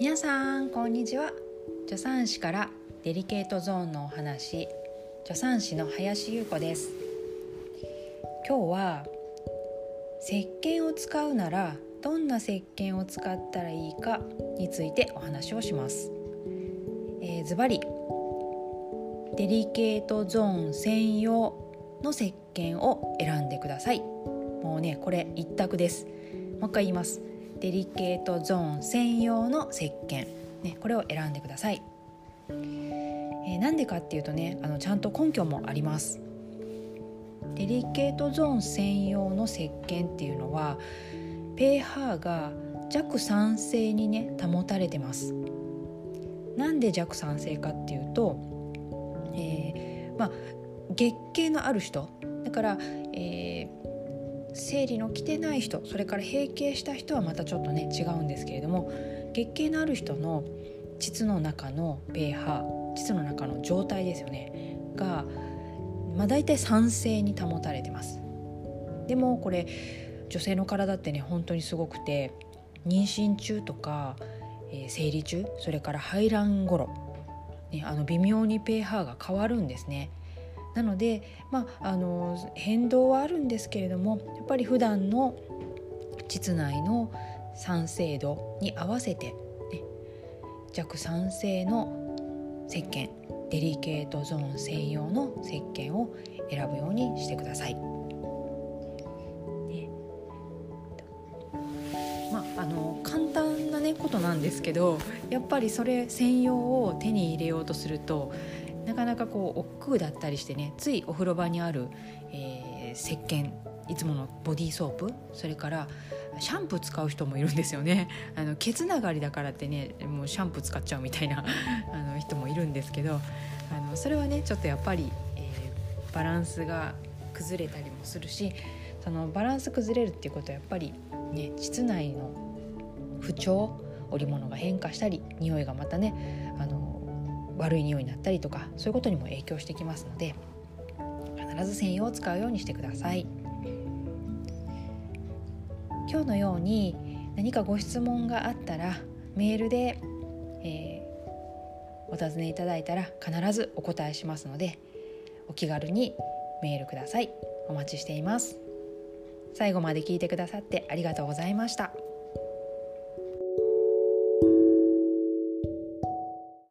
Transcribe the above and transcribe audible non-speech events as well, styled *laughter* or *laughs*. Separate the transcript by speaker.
Speaker 1: 皆さんこんにちは。助産師からデリケートゾーンのお話助産師の林優子です。今日は石鹸を使うならどんな石鹸を使ったらいいかについてお話をします。ズバリ。デリケートゾーン専用の石鹸を選んでください。もうねこれ一択です。もう一回言います。デリケートゾーン専用の石鹸、ね、これを選んでください。えー、なんでかっていうとねあのちゃんと根拠もあります。デリケートゾーン専用の石鹸っていうのは pH が弱酸性にね保たれてます。なんで弱酸性かっていうと、えー、まあ月経のある人だから、えー、生理の来てない人それから閉経した人はまたちょっとね違うんですけれども月経のある人の膣の中の pH 膣の中の状態ですよねが、まあ、大体酸性に保たれてます。でもこれ女性の体ってね本当にすごくて妊娠中とか、えー、生理中それから排卵頃、ね、あの微妙に pH が変わるんですね。なので、まあ、あの変動はあるんですけれどもやっぱり普段の膣内の酸性度に合わせて、ね、弱酸性の石鹸デリケートゾーン専用の石鹸を選ぶようにしてください。まあ、あの簡単な、ね、ことなんですけどやっぱりそれ専用を手に入れようとするとなかなかこう億劫だったりしてねついお風呂場にある、えー、石鹸いつものボディーソープそれからシャンプー使う人もいるんですよね。*laughs* あのケツ流りだからってねもうシャンプー使っちゃうみたいな *laughs* あの人もいるんですけどあのそれはねちょっとやっぱり、えー、バランスが崩れたりもするしそのバランス崩れるっていうことはやっぱりね膣内の不調織物が変化したり匂いがまたね悪い匂いになったりとかそういうことにも影響してきますので必ず専用を使うようにしてください。今日のように何かご質問があったらメールで、えー、お尋ねいただいたら必ずお答えしますのでお気軽にメールください。お待ちしています。最後まで聞いてくださってありがとうございました。